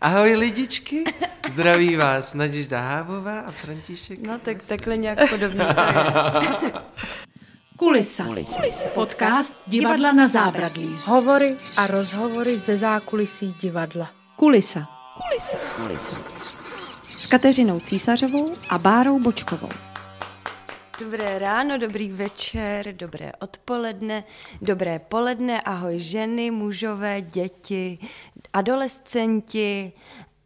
Ahoj lidičky, zdraví vás Naděžda Hábová a František. No tak takhle nějak podobně to je. Kulisa. Kulisa. Podcast divadla na zábradlí. Hovory a rozhovory ze zákulisí divadla. Kulisa. Kulisa. Kulisa. S Kateřinou Císařovou a Bárou Bočkovou. Dobré ráno, dobrý večer, dobré odpoledne, dobré poledne, ahoj ženy, mužové, děti, adolescenti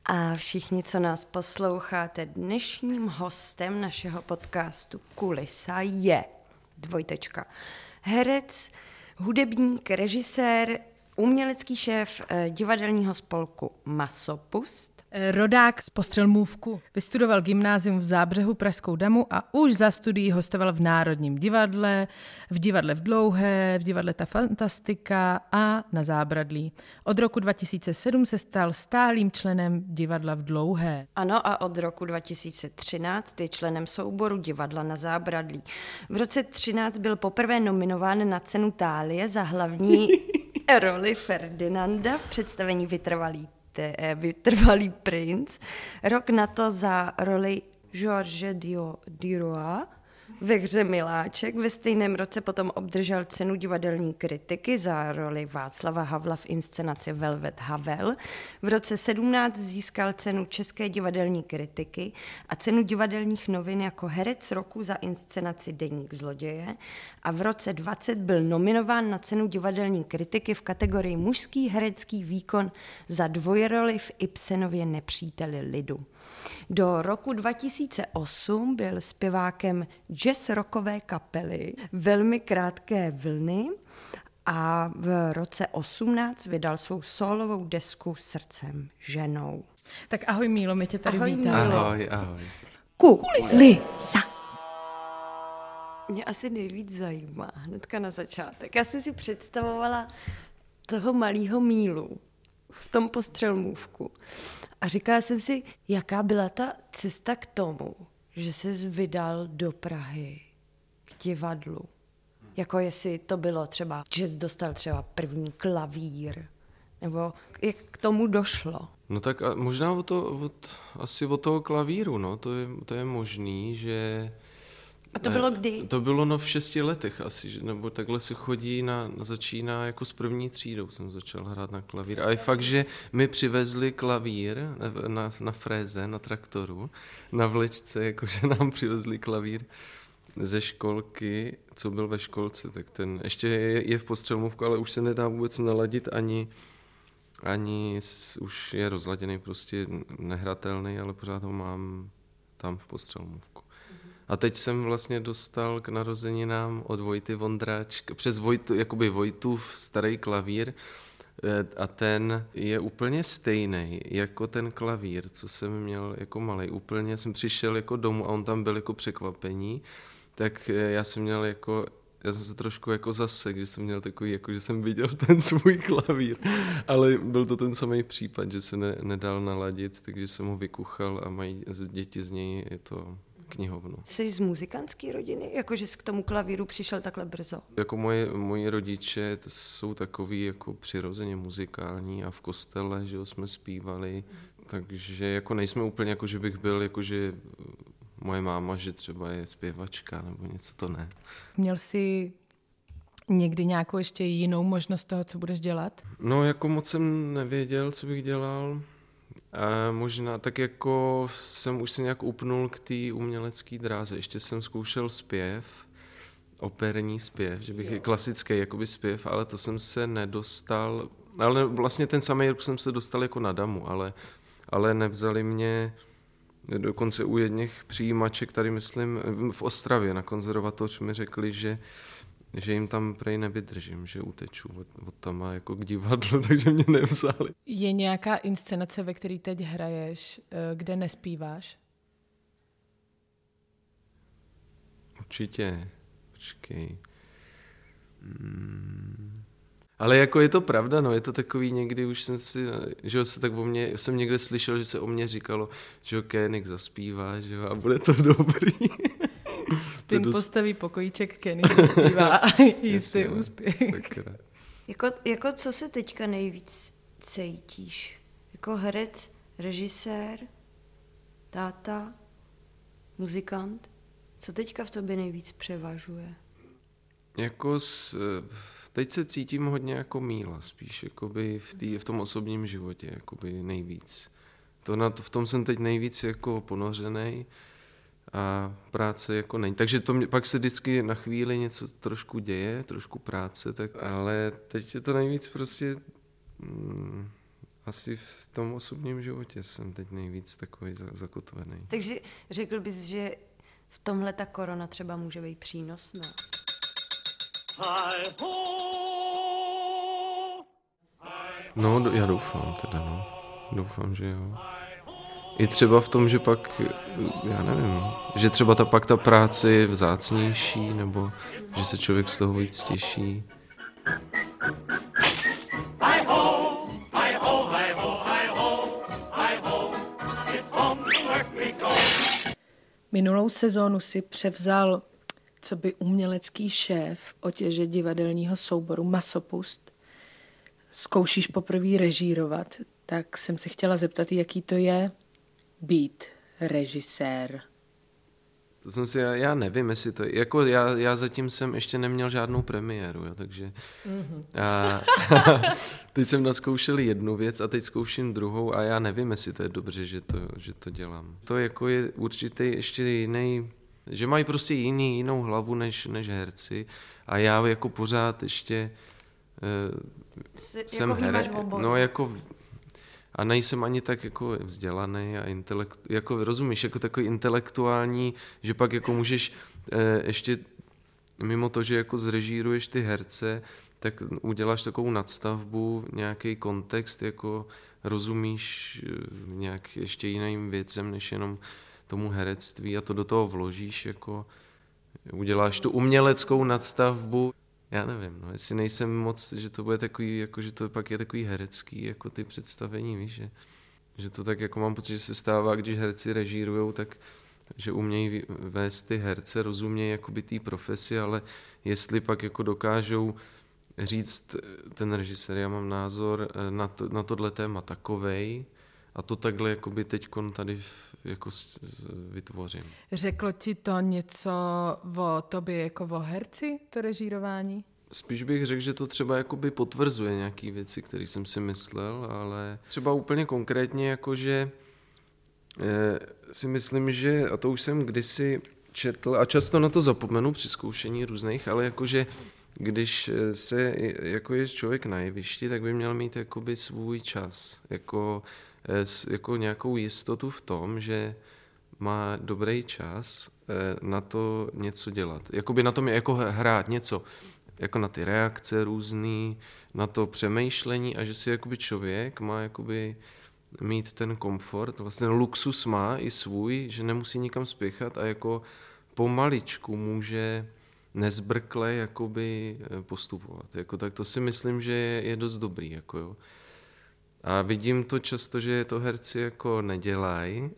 a všichni, co nás posloucháte. Dnešním hostem našeho podcastu Kulisa je dvojtečka. Herec, hudebník, režisér, umělecký šéf eh, divadelního spolku Masopust. Eh, rodák z Postřelmůvku. Vystudoval gymnázium v Zábřehu Pražskou damu a už za studií hostoval v Národním divadle, v divadle v Dlouhé, v divadle Ta Fantastika a na Zábradlí. Od roku 2007 se stal stálým členem divadla v Dlouhé. Ano a od roku 2013 je členem souboru divadla na Zábradlí. V roce 13 byl poprvé nominován na cenu Tálie za hlavní roli Ferdinanda v představení Vytrvalý, te, eh, Vytrvalý princ. Rok na to za roli Georges Dio, Diroa ve hře Miláček. Ve stejném roce potom obdržel cenu divadelní kritiky za roli Václava Havla v inscenaci Velvet Havel. V roce 17 získal cenu České divadelní kritiky a cenu divadelních novin jako herec roku za inscenaci Deník zloděje a v roce 20 byl nominován na cenu divadelní kritiky v kategorii mužský herecký výkon za dvojroli v Ibsenově Nepříteli lidu. Do roku 2008 byl zpěvákem jazz rockové kapely Velmi krátké vlny a v roce 18 vydal svou solovou desku Srdcem ženou. Tak ahoj Mílo, my tě tady Ahoj, vítáme. Ahoj, ahoj. Kulisa. Mě asi nejvíc zajímá hnedka na začátek. Já jsem si představovala toho malého mílu v tom postřelmůvku. A říkala jsem si, jaká byla ta cesta k tomu, že se vydal do Prahy k divadlu. Jako jestli to bylo třeba, že jsi dostal třeba první klavír, nebo jak k tomu došlo. No tak a možná o to, od, asi od toho klavíru, no, to je, to je možný, že... A to bylo kdy? To bylo no v šesti letech asi, že, nebo takhle se chodí na, začíná jako s první třídou jsem začal hrát na klavír. A je fakt, že mi přivezli klavír na, na, na fréze, na traktoru, na vlečce, jakože nám přivezli klavír ze školky, co byl ve školce, tak ten ještě je, je v postřelmovku, ale už se nedá vůbec naladit ani, ani s, už je rozladěný, prostě nehratelný, ale pořád ho mám tam v postřelmovku. A teď jsem vlastně dostal k narozeninám od Vojty Vondráčka, přes Vojtu, jakoby Vojtův starý klavír, eh, a ten je úplně stejný jako ten klavír, co jsem měl jako malý. Úplně jsem přišel jako domů a on tam byl jako překvapení, tak eh, já jsem měl jako já jsem se trošku jako zase, když jsem měl takový, jako že jsem viděl ten svůj klavír, ale byl to ten samý případ, že se ne, nedal naladit, takže jsem ho vykuchal a mají děti z něj, je to knihovnu. Jsi z muzikantské rodiny? Jakože jsi k tomu klavíru přišel takhle brzo? Jako moje, moji rodiče to jsou takový jako přirozeně muzikální a v kostele, že jo, jsme zpívali, takže jako nejsme úplně jako, že bych byl, jako že moje máma, že třeba je zpěvačka nebo něco, to ne. Měl jsi někdy nějakou ještě jinou možnost toho, co budeš dělat? No jako moc jsem nevěděl, co bych dělal. A možná tak jako jsem už se nějak upnul k té umělecké dráze. Ještě jsem zkoušel zpěv, operní zpěv, že bych je klasický jakoby zpěv, ale to jsem se nedostal, ale vlastně ten samý rok jsem se dostal jako na damu, ale, ale nevzali mě dokonce u jedných přijímaček, tady myslím v Ostravě na konzervatoř mi řekli, že že jim tam prej nevydržím, že uteču od, od tam a jako k divadlu, takže mě nevzali. Je nějaká inscenace, ve které teď hraješ, kde nespíváš? Určitě. Počkej. Hmm. Ale jako je to pravda, no, je to takový někdy, už jsem si, že se tak o mě, jsem někde slyšel, že se o mě říkalo, že jo, Kénik zaspívá, že jo, a bude to dobrý. Spin dost... postaví pokojíček, Kenny zaspívá a jistý úspěch. Jako, jako co se teďka nejvíc cítíš? Jako herec režisér, táta, muzikant. Co teďka v tobě nejvíc převažuje? Jako s, teď se cítím hodně jako míla, spíš jakoby v, tý, v tom osobním životě, jakoby nejvíc. To na to, v tom jsem teď nejvíc jako ponořený a práce jako není. Takže to mě, pak se vždycky na chvíli něco trošku děje, trošku práce, tak, ale teď je to nejvíc prostě mm, asi v tom osobním životě jsem teď nejvíc takový zakotvený. Takže řekl bys, že v tomhle ta korona třeba může být přínosná? No, já doufám teda, no. Doufám, že jo. I třeba v tom, že pak, já nevím, že třeba ta, pak ta práce je vzácnější, nebo že se člověk z toho víc těší. Minulou sezónu si převzal co by umělecký šéf otěže divadelního souboru Masopust. Zkoušíš poprvé režírovat, tak jsem se chtěla zeptat, jaký to je být režisér. To jsem si, já, já nevím, jestli to, jako já, já zatím jsem ještě neměl žádnou premiéru, jo, takže mm-hmm. a, teď jsem naskoušel jednu věc a teď zkouším druhou a já nevím, jestli to je dobře, že to, že to dělám. To jako je určitě ještě jiný, že mají prostě jiný, jinou hlavu než, než herci a já jako pořád ještě uh, jsem jako herec, no jako a nejsem ani tak jako vzdělaný a intelekt, jako rozumíš, jako takový intelektuální, že pak jako můžeš e, ještě mimo to, že jako zrežíruješ ty herce, tak uděláš takovou nadstavbu, nějaký kontext, jako rozumíš eh, nějak ještě jiným věcem, než jenom tomu herectví a to do toho vložíš, jako uděláš tu uměleckou nadstavbu já nevím, no, jestli nejsem moc, že to bude takový, jako že to pak je takový herecký, jako ty představení, víš, že, že to tak jako mám pocit, že se stává, když herci režírujou, tak že umějí vést ty herce, rozumějí jakoby té profesi, ale jestli pak jako dokážou říct ten režisér, já mám názor eh, na, to, na tohle téma takovej, a to takhle jakoby teď tady jako vytvořím. Řeklo ti to něco o tobě jako o herci, to režírování? Spíš bych řekl, že to třeba jakoby potvrzuje nějaké věci, které jsem si myslel, ale třeba úplně konkrétně jako, že eh, si myslím, že, a to už jsem kdysi četl, a často na to zapomenu při zkoušení různých, ale jakože když se jako je člověk na jevišti, tak by měl mít jakoby svůj čas. Jako Eh, jako nějakou jistotu v tom, že má dobrý čas eh, na to něco dělat. Jakoby na tom je jako hrát něco, jako na ty reakce různý, na to přemýšlení a že si jakoby člověk má jakoby mít ten komfort, vlastně luxus má i svůj, že nemusí nikam spěchat a jako pomaličku může nezbrkle jakoby eh, postupovat. Jako, tak to si myslím, že je, je dost dobrý. Jako jo. A vidím to často, že to herci jako nedělají.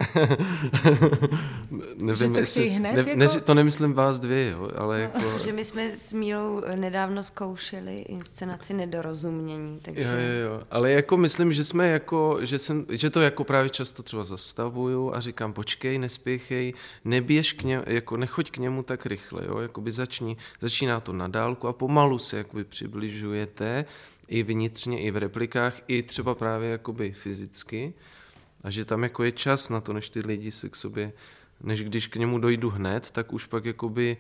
Nevím, že to jestli, hned, ne, jako? ne, to nemyslím vás dvě, jo, ale jako... že my jsme s Mílou nedávno zkoušeli inscenaci nedorozumění, takže... Jo, jo, jo, ale jako myslím, že jsme jako, že, jsem, že to jako právě často třeba zastavuju a říkám, počkej, nespěchej, neběž k němu, jako nechoď k němu tak rychle, jo, jakoby začni, začíná to na dálku a pomalu se jakoby přibližujete i vnitřně, i v replikách, i třeba právě jakoby fyzicky. A že tam jako je čas na to, než ty lidi se k sobě, než když k němu dojdu hned, tak už pak jakoby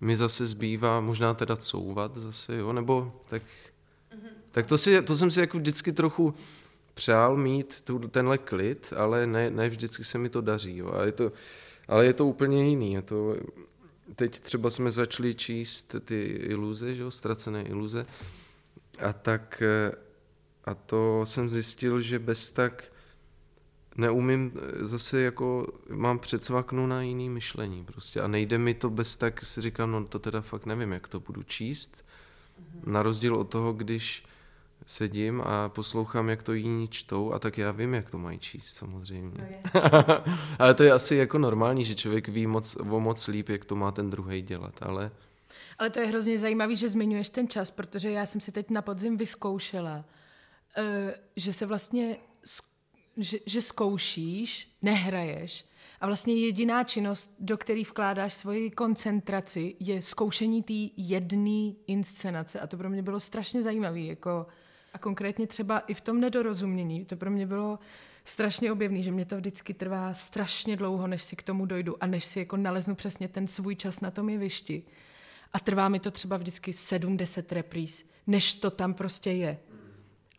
mi zase zbývá možná teda couvat zase, jo, nebo tak, mm-hmm. tak to, si, to jsem si jako vždycky trochu přál mít tu, tenhle klid, ale ne, ne vždycky se mi to daří, jo, a je to, ale je to úplně jiný, je to, teď třeba jsme začali číst ty iluze, že jo, ztracené iluze, a tak eh, a to jsem zjistil, že bez tak neumím, eh, zase jako mám předsvaknu na jiný myšlení prostě a nejde mi to bez tak, si říkám, no to teda fakt nevím, jak to budu číst, mm-hmm. na rozdíl od toho, když sedím a poslouchám, jak to jiní čtou a tak já vím, jak to mají číst samozřejmě. No, ale to je asi jako normální, že člověk ví moc, o moc líp, jak to má ten druhý dělat, ale ale to je hrozně zajímavé, že zmiňuješ ten čas, protože já jsem si teď na podzim vyzkoušela, eh, že se vlastně že, že zkoušíš, nehraješ a vlastně jediná činnost, do které vkládáš svoji koncentraci, je zkoušení té jedné inscenace a to pro mě bylo strašně zajímavé, jako a konkrétně třeba i v tom nedorozumění, to pro mě bylo strašně objevný, že mě to vždycky trvá strašně dlouho, než si k tomu dojdu a než si jako naleznu přesně ten svůj čas na tom jevišti. A trvá mi to třeba vždycky 7-10 repríz, než to tam prostě je.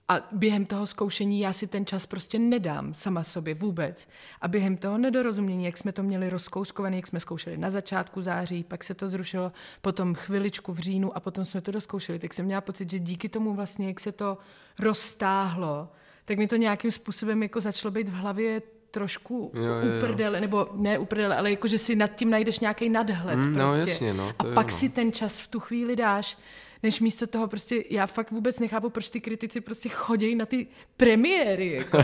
A během toho zkoušení já si ten čas prostě nedám sama sobě vůbec. A během toho nedorozumění, jak jsme to měli rozkouskované, jak jsme zkoušeli na začátku září, pak se to zrušilo, potom chviličku v říjnu a potom jsme to doskoušeli, tak jsem měla pocit, že díky tomu vlastně, jak se to roztáhlo, tak mi to nějakým způsobem jako začalo být v hlavě trošku jo, jo, uprdele, nebo ne uprdele, ale jako, že si nad tím najdeš nějaký nadhled mm, no, prostě. No, jasně, no, to a pak no. si ten čas v tu chvíli dáš než místo toho prostě, já fakt vůbec nechápu, proč ty kritici prostě chodí na ty premiéry, jako.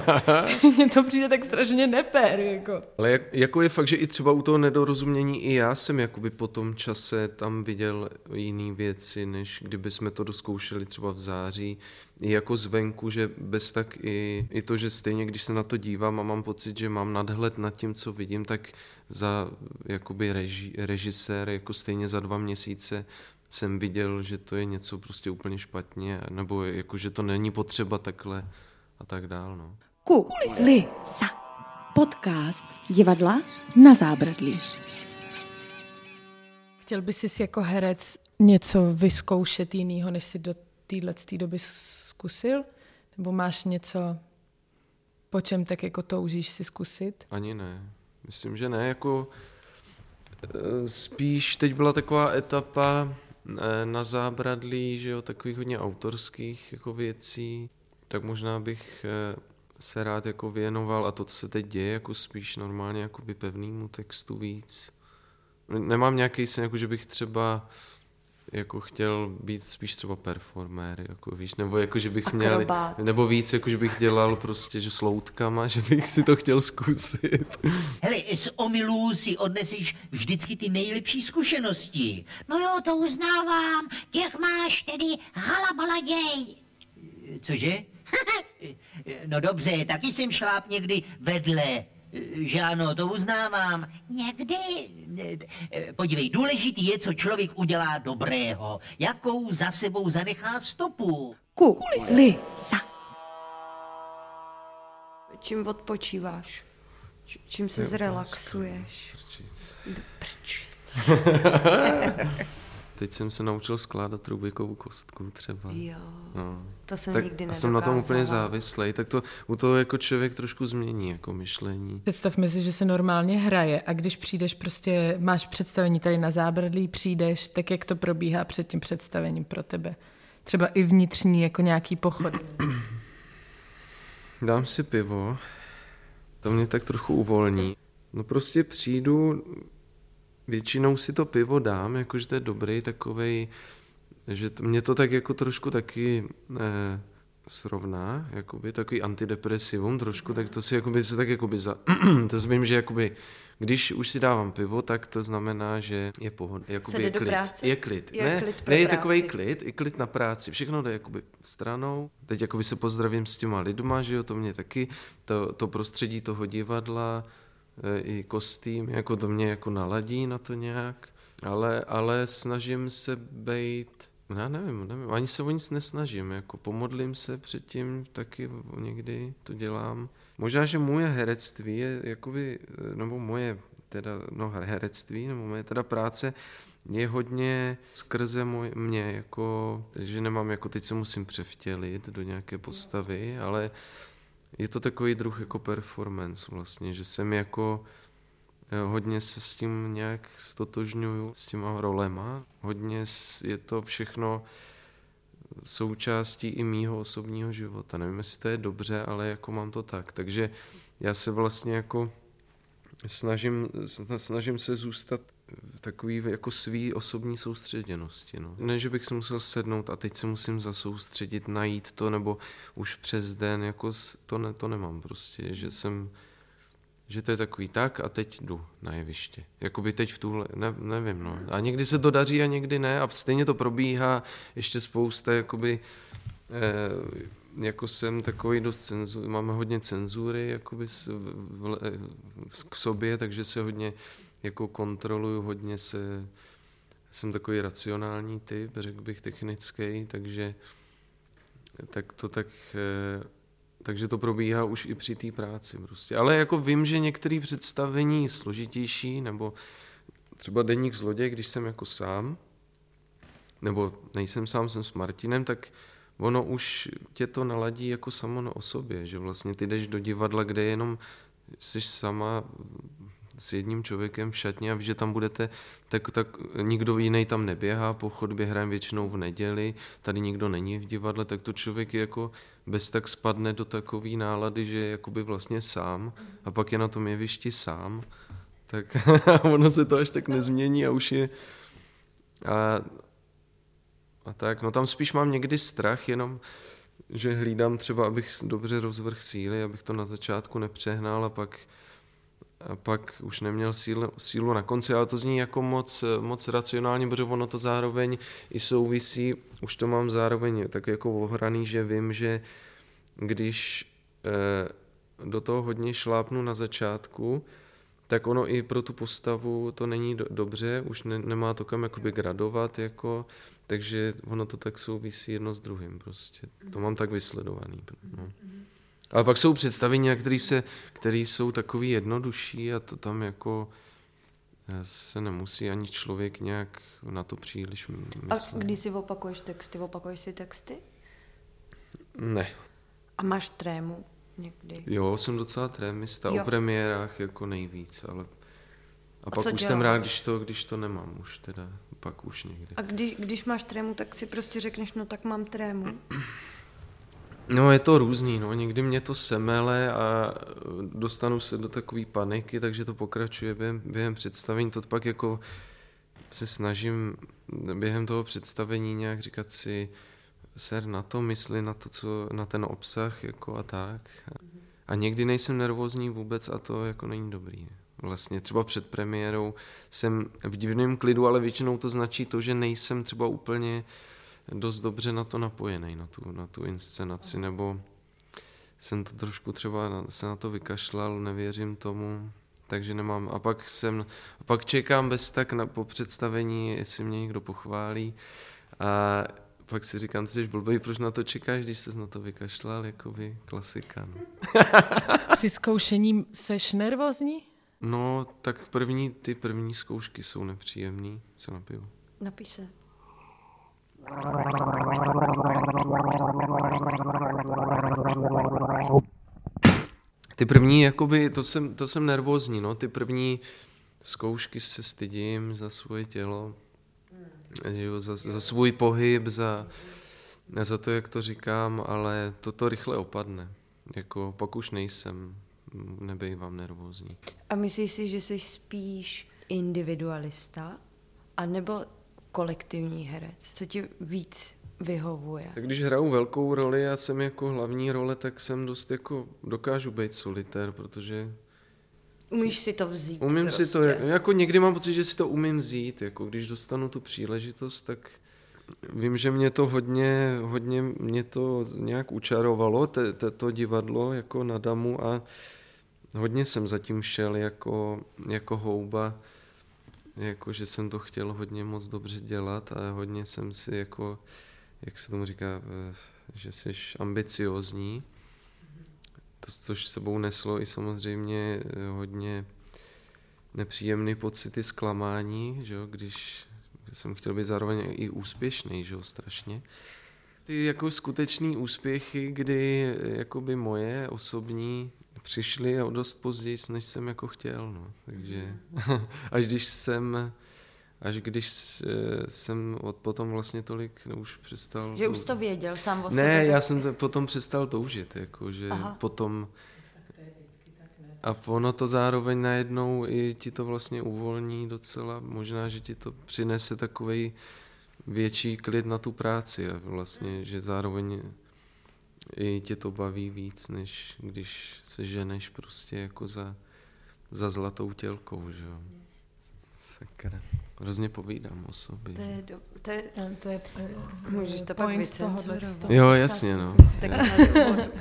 Mně to přijde tak strašně nefér, jako. Ale jak, jako je fakt, že i třeba u toho nedorozumění i já jsem jakoby po tom čase tam viděl jiné věci, než kdyby jsme to doskoušeli třeba v září, i jako zvenku, že bez tak i, i to, že stejně, když se na to dívám a mám pocit, že mám nadhled nad tím, co vidím, tak za jakoby reži, režisér jako stejně za dva měsíce jsem viděl, že to je něco prostě úplně špatně, nebo jako, že to není potřeba takhle a tak dál. No. Kulisa. Podcast divadla na zábradlí. Chtěl bys si jako herec něco vyzkoušet jiného, než si do téhle doby zkusil? Nebo máš něco, po čem tak jako toužíš si zkusit? Ani ne. Myslím, že ne. Jako eh, spíš teď byla taková etapa, na zábradlí, že jo, takových hodně autorských jako věcí, tak možná bych eh, se rád jako věnoval a to, co se teď děje, jako spíš normálně jako pevnému textu víc. Nemám nějaký sen, jako že bych třeba jako chtěl být spíš třeba performér, jako víš, nebo jako, že bych Akrobát. měl, nebo víc, jako, že bych dělal prostě, že s loutkama, že bych si to chtěl zkusit. Hele, z omylů si odneseš vždycky ty nejlepší zkušenosti. No jo, to uznávám, těch máš tedy halabaladěj. Cože? no dobře, taky jsem šláp někdy vedle že ano, to uznávám. Někdy. Podívej, důležitý je, co člověk udělá dobrého. Jakou za sebou zanechá stopu. Kulisa. Čím odpočíváš? Čím se zrelaxuješ? Prčic. Teď jsem se naučil skládat Rubikovou kostku třeba. Jo, no. to jsem tak nikdy nedokázala. jsem na tom úplně závislý, tak to u toho jako člověk trošku změní jako myšlení. Představme si, že se normálně hraje a když přijdeš prostě, máš představení tady na zábradlí, přijdeš, tak jak to probíhá před tím představením pro tebe? Třeba i vnitřní jako nějaký pochod. Dám si pivo, to mě tak trochu uvolní. No prostě přijdu, většinou si to pivo dám, jakože to je dobrý takovej, že to, mě to tak jako trošku taky eh, srovná, jakoby takový antidepresivum trošku, tak to si jakoby se tak jakoby za, to vím, že jakoby když už si dávám pivo, tak to znamená, že je pohoda. Jakoby je klid. Je klid. Je ne, klid ne je takový klid, i klid na práci. Všechno jde jakoby stranou. Teď jakoby se pozdravím s těma lidma, že jo, to mě taky, to, to prostředí toho divadla, E, i kostým, jako to mě jako naladí na to nějak, ale, ale snažím se být, já nevím, nevím, ani se o nic nesnažím, jako pomodlím se předtím, taky někdy to dělám. Možná, že moje herectví je jakoby, e, nebo moje teda, no herectví, nebo moje teda práce je hodně skrze můj, mě, jako, že nemám, jako teď se musím převtělit do nějaké postavy, ale je to takový druh jako performance vlastně, že jsem jako eh, hodně se s tím nějak stotožňuju, s těma rolema. Hodně je to všechno součástí i mýho osobního života. Nevím, jestli to je dobře, ale jako mám to tak. Takže já se vlastně jako snažím, snažím se zůstat takový jako svý osobní soustředěnosti. No. Ne, že bych se musel sednout a teď se musím zasoustředit, najít to, nebo už přes den, jako to, ne, to nemám prostě, že jsem, že to je takový tak a teď jdu na jeviště. Jakoby teď v tuhle, ne, nevím, no. A někdy se to daří a někdy ne a stejně to probíhá ještě spousta, jakoby, eh, jako jsem takový dost cenzu, máme hodně cenzury jakoby s, v, v, k sobě, takže se hodně jako kontroluju, hodně se, jsem takový racionální typ, řekl bych technický, takže tak to tak, eh, takže to probíhá už i při té práci prostě. Ale jako vím, že některé představení složitější, nebo třeba Deník zloděj, když jsem jako sám, nebo nejsem sám, jsem s Martinem, tak ono už tě to naladí jako samo na osobě, že vlastně ty jdeš do divadla, kde jenom jsi sama s jedním člověkem v šatně a víš, že tam budete, tak, tak nikdo jiný tam neběhá, po chodbě hrajeme většinou v neděli, tady nikdo není v divadle, tak to člověk je jako bez tak spadne do takové nálady, že je jakoby vlastně sám. A pak je na tom jevišti sám, tak ono se to až tak nezmění a už je a, a tak, no tam spíš mám někdy strach, jenom že hlídám třeba, abych dobře rozvrh síly, abych to na začátku nepřehnal a pak a pak už neměl sílu, sílu na konci, ale to zní jako moc, moc racionálně, protože ono to zároveň i souvisí, už to mám zároveň tak jako ohraný, že vím, že když eh, do toho hodně šlápnu na začátku, tak ono i pro tu postavu to není do, dobře, už ne, nemá to kam jakoby gradovat, jako, takže ono to tak souvisí jedno s druhým prostě. To mám tak vysledovaný. No. Ale pak jsou představení, které se, které jsou takový jednodušší a to tam jako eh, se nemusí ani člověk nějak na to příliš myslet. A když si opakuješ texty, opakuješ si texty? Ne. A máš trému někdy? Jo, jsem docela trémista, jo. o premiérách jako nejvíc, ale a, a pak už děláš? jsem rád, když to, když to nemám už teda, pak už někdy. A když, když máš trému, tak si prostě řekneš, no tak mám trému. No je to různý, no. někdy mě to semele a dostanu se do takové paniky, takže to pokračuje během, během představení, to pak jako se snažím během toho představení nějak říkat si, ser na to, mysli na to, co, na ten obsah jako a tak. A někdy nejsem nervózní vůbec a to jako není dobrý. Vlastně třeba před premiérou jsem v divném klidu, ale většinou to značí to, že nejsem třeba úplně dost dobře na to napojený, na tu, na tu inscenaci, nebo jsem to trošku třeba na, se na to vykašlal, nevěřím tomu, takže nemám. A pak jsem, a pak čekám bez tak na, po představení, jestli mě někdo pochválí. A pak si říkám, jsi blbý, proč na to čekáš, když jsi na to vykašlal, jako by klasika. No. Při zkoušení seš nervózní? No, tak první, ty první zkoušky jsou nepříjemný, se napiju. Napíš se. Ty první, jakoby, to jsem, to jsem nervózní, no, ty první zkoušky se stydím za svoje tělo, jo, za, za svůj pohyb, za, za to, jak to říkám, ale toto rychle opadne. Jako, pak už nejsem, nebejvám nervózní. A myslíš si, že jsi spíš individualista, anebo kolektivní herec? Co ti víc vyhovuje? Tak když hraju velkou roli a jsem jako hlavní role, tak jsem dost jako dokážu být solitér, protože Umíš si to vzít Umím prostě. si to, jako někdy mám pocit, že si to umím vzít, jako když dostanu tu příležitost, tak vím, že mě to hodně, hodně mě to nějak učarovalo, te, te, to divadlo jako na damu a hodně jsem zatím šel jako, jako houba, jako že jsem to chtěl hodně moc dobře dělat a hodně jsem si jako, jak se tomu říká, eh, že jsi ambiciozní, to, což sebou neslo i samozřejmě eh, hodně nepříjemný pocity zklamání, že jo, když jsem chtěl být zároveň i úspěšný, že jo, strašně. Ty jako skutečný úspěchy, kdy eh, jakoby moje osobní přišly o dost později, než jsem jako chtěl, no. Takže až když jsem až když jsem od potom vlastně tolik no, už přestal... Že už to věděl sám o sobě? Ne, já jsem to potom přestal toužit, jako, že Aha. potom... A ono to zároveň najednou i ti to vlastně uvolní docela, možná, že ti to přinese takový větší klid na tu práci a vlastně, že zároveň i tě to baví víc, než když se ženeš prostě jako za, za zlatou tělkou, že jo. Sakra. Hrozně povídám o sobě. To je, do, to je Eh, To je eh, Můžeš to pak toho Jo, jasně, no. Tak.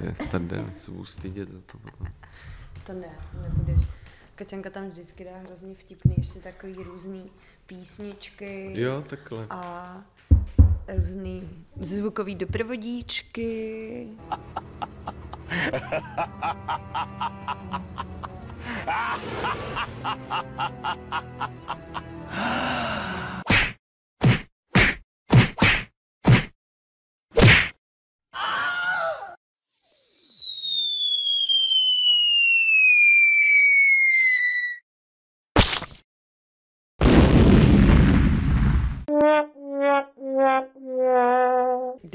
Je Tady se budu stydět za to potom. To ne, nebudeš. Kačanka tam vždycky dá hrozně vtipný, ještě takový různý písničky Jo, takhle. a různý zvukový doprovodíčky.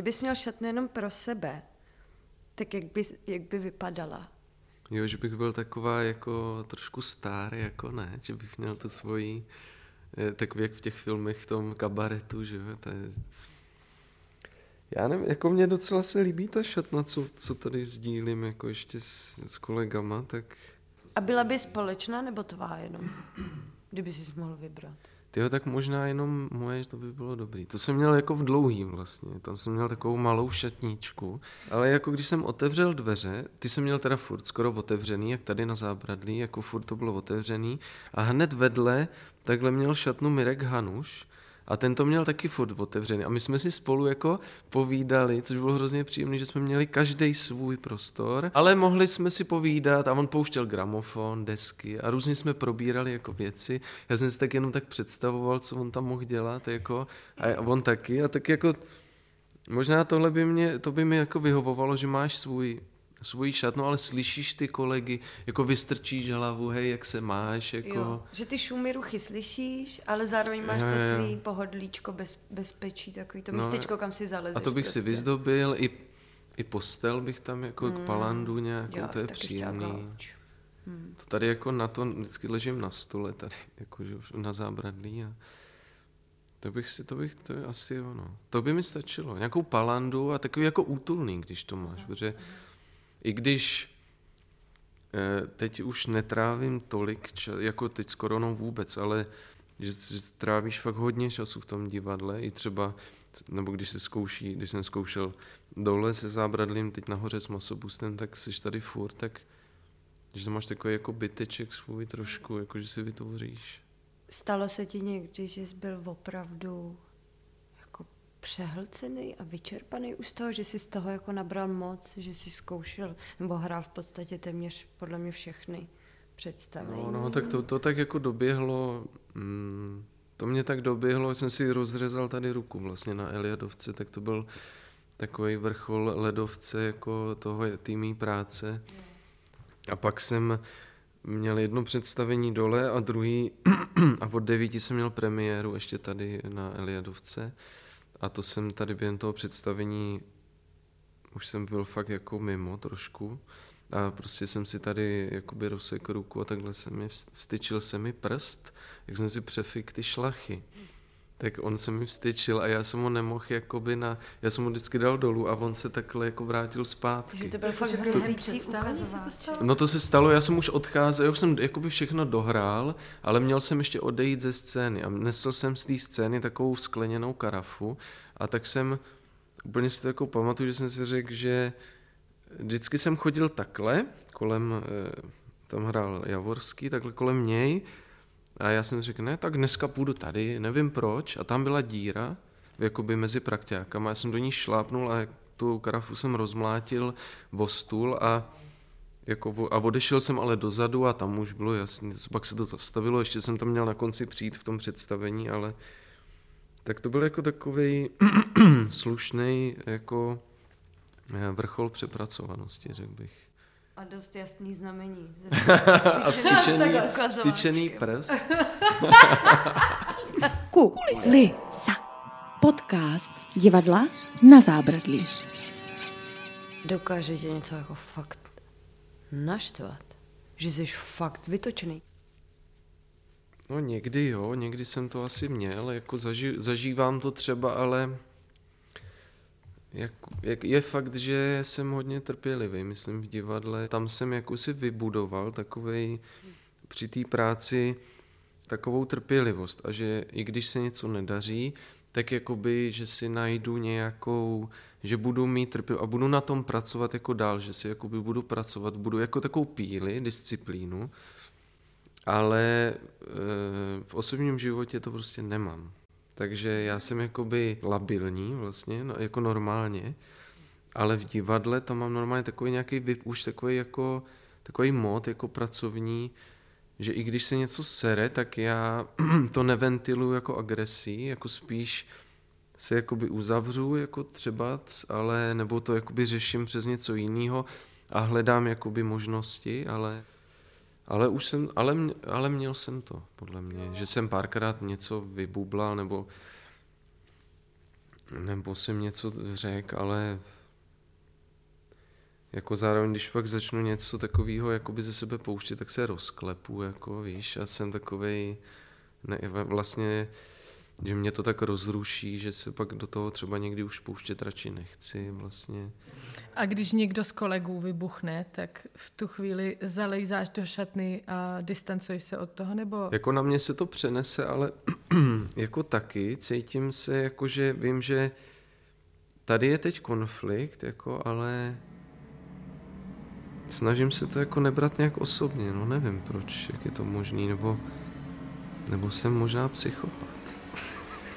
Kdybys měl šatnu jenom pro sebe, tak jak by, jak by vypadala? Jo, že bych byl taková jako trošku star, jako ne, že bych měl tu svoji, eh, takový jak v těch filmech v tom kabaretu, že jo, to je... Já nevím, jako mě docela se líbí ta šatna, co, co tady sdílím jako ještě s, s kolegama, tak A byla by společná nebo tvá jenom? Kdyby jsi mohl vybrat. Tyjo, tak možná jenom moje, že to by bylo dobrý. To jsem měl jako v dlouhý vlastně, tam jsem měl takovou malou šatníčku, ale jako když jsem otevřel dveře, ty jsem měl teda furt skoro otevřený, jak tady na zábradlí, jako furt to bylo otevřený. A hned vedle takhle měl šatnu Mirek Hanuš a ten to měl taky furt otevřený a my jsme si spolu jako povídali, což bylo hrozně příjemné, že jsme měli každý svůj prostor, ale mohli jsme si povídat a on pouštěl gramofon, desky a různě jsme probírali jako věci. Já jsem si tak jenom tak představoval, co on tam mohl dělat jako a on taky a tak jako možná tohle by mě, to by mi jako vyhovovalo, že máš svůj svůj šatnu, ale slyšíš ty kolegy, jako vystrčíš hlavu, hej, jak se máš, jako... Jo, že ty šumy ruchy slyšíš, ale zároveň máš Jo, to svý pohodlíčko, bez, bezpečí, takový to No, místečko, kam si zalezeš. A to bych prostě. si vyzdobil, i, i postel bych tam jako k palandu nějakou, Jo, to je příjemný. gauč. To tady jako na to vždycky ležím na stole, tady jako že už na zábradlí a to bych si, to bych, to je asi ono. To by mi stačilo. Nějakou palandu a takový jako útulný, když to máš, protože i když eh, teď už netrávím tolik, ča, jako teď s koronou vůbec, ale že, že trávíš fakt hodně času v tom divadle, i třeba, nebo když se zkouší, když jsem zkoušel dole se zábradlím, teď nahoře s masobustem, tak jsi tady furt, tak že to máš takový jako byteček svůj trošku, jako že si vytvoříš. Stalo se ti někdy, že jsi byl opravdu přehlcený a vyčerpaný už z toho, že jsi z toho jako nabral moc, že jsi zkoušel nebo hrál v podstatě téměř podle mě všechny představení. No, no, tak to, to tak jako doběhlo, mm, to mě tak doběhlo, jsem si rozřezal tady ruku vlastně na Eliadovce, tak to byl takový vrchol ledovce jako toho týmí práce. A pak jsem měl jedno představení dole a druhý, a od devíti jsem měl premiéru ještě tady na Eliadovce. A to jsem tady během toho představení, už jsem byl fakt jako mimo trošku. A prostě jsem si tady jakoby rozsekl ruku a takhle se mi vstyčil se mi prst, jak jsem si přefik ty šlachy. Tak on se mi vstyčil a já jsem ho nemohl jakoby na, já jsem ho vždycky dal dolů a on se takhle jako vrátil zpátky. Takže to byl fakt hrozící? No to se stalo, já jsem už odcházel, já už jsem jakoby všechno dohrál, ale měl jsem ještě odejít ze scény a nesl jsem z té scény takovou skleněnou karafu a tak jsem, úplně si to jako pamatuju, že jsem si řekl, že vždycky jsem chodil takhle, kolem, eh, tam hrál Javorský, takhle kolem něj a já jsem řekl, ne, tak dneska půjdu tady, nevím proč a tam byla díra, jakoby mezi prakťákama, já jsem do ní šlápnul a tu karafu jsem rozmlátil o stůl a jako, a odešel jsem ale dozadu a tam už bylo jasný, pak se to zastavilo, ještě jsem tam měl na konci přijít v tom představení, ale tak to byl jako takový slušný jako eh, vrchol přepracovanosti, řekl bych. A dost jasný znamení. A vstyčený, vstyčený prst. Kulisa. Podcast divadla na zábradlí. Dokáže tě něco jako fakt naštvat? Že jsi fakt vytočený? No někdy jo, někdy jsem to asi měl, jako zaži, zažívám to třeba, ale jak, jak, je fakt, že jsem hodně trpělivý, myslím v divadle. Tam jsem jako si vybudoval takovej při té práci takovou trpělivost a že i když se něco nedaří, tak jakoby, že si najdu nějakou, že budu mít trpělivost a budu na tom pracovat jako dál, že si jakoby budu pracovat, budu jako takovou píli, disciplínu, ale e, v osobním životě to prostě nemám. Takže já jsem jakoby labilní vlastně, no, jako normálně, ale v divadle tam mám normálně takový nějaký, už takový jako, takový mod jako pracovní, že i když se něco sere, tak já to neventiluju jako agresí, jako spíš se jakoby uzavřu jako třeba, ale nebo to jakoby řeším přes něco jiného a hledám jakoby možnosti, ale ale už jsem, ale, ale měl jsem to, podle mě, že jsem párkrát něco vybublal, nebo nebo jsem něco řekl, ale jako zároveň, když pak začnu něco takového jakoby ze sebe pouštět, tak se rozklepu, jako víš, a jsem takovej, ne, vlastně, že mě to tak rozruší, že se pak do toho třeba někdy už pouštět radši nechci vlastně. A když někdo z kolegů vybuchne, tak v tu chvíli zalejzáš do šatny a distancuješ se od toho, nebo? Jako na mě se to přenese, ale jako taky cítím se, jako že vím, že tady je teď konflikt, jako, ale snažím se to jako nebrat nějak osobně, no nevím proč, jak je to možný, nebo, nebo jsem možná psychopat.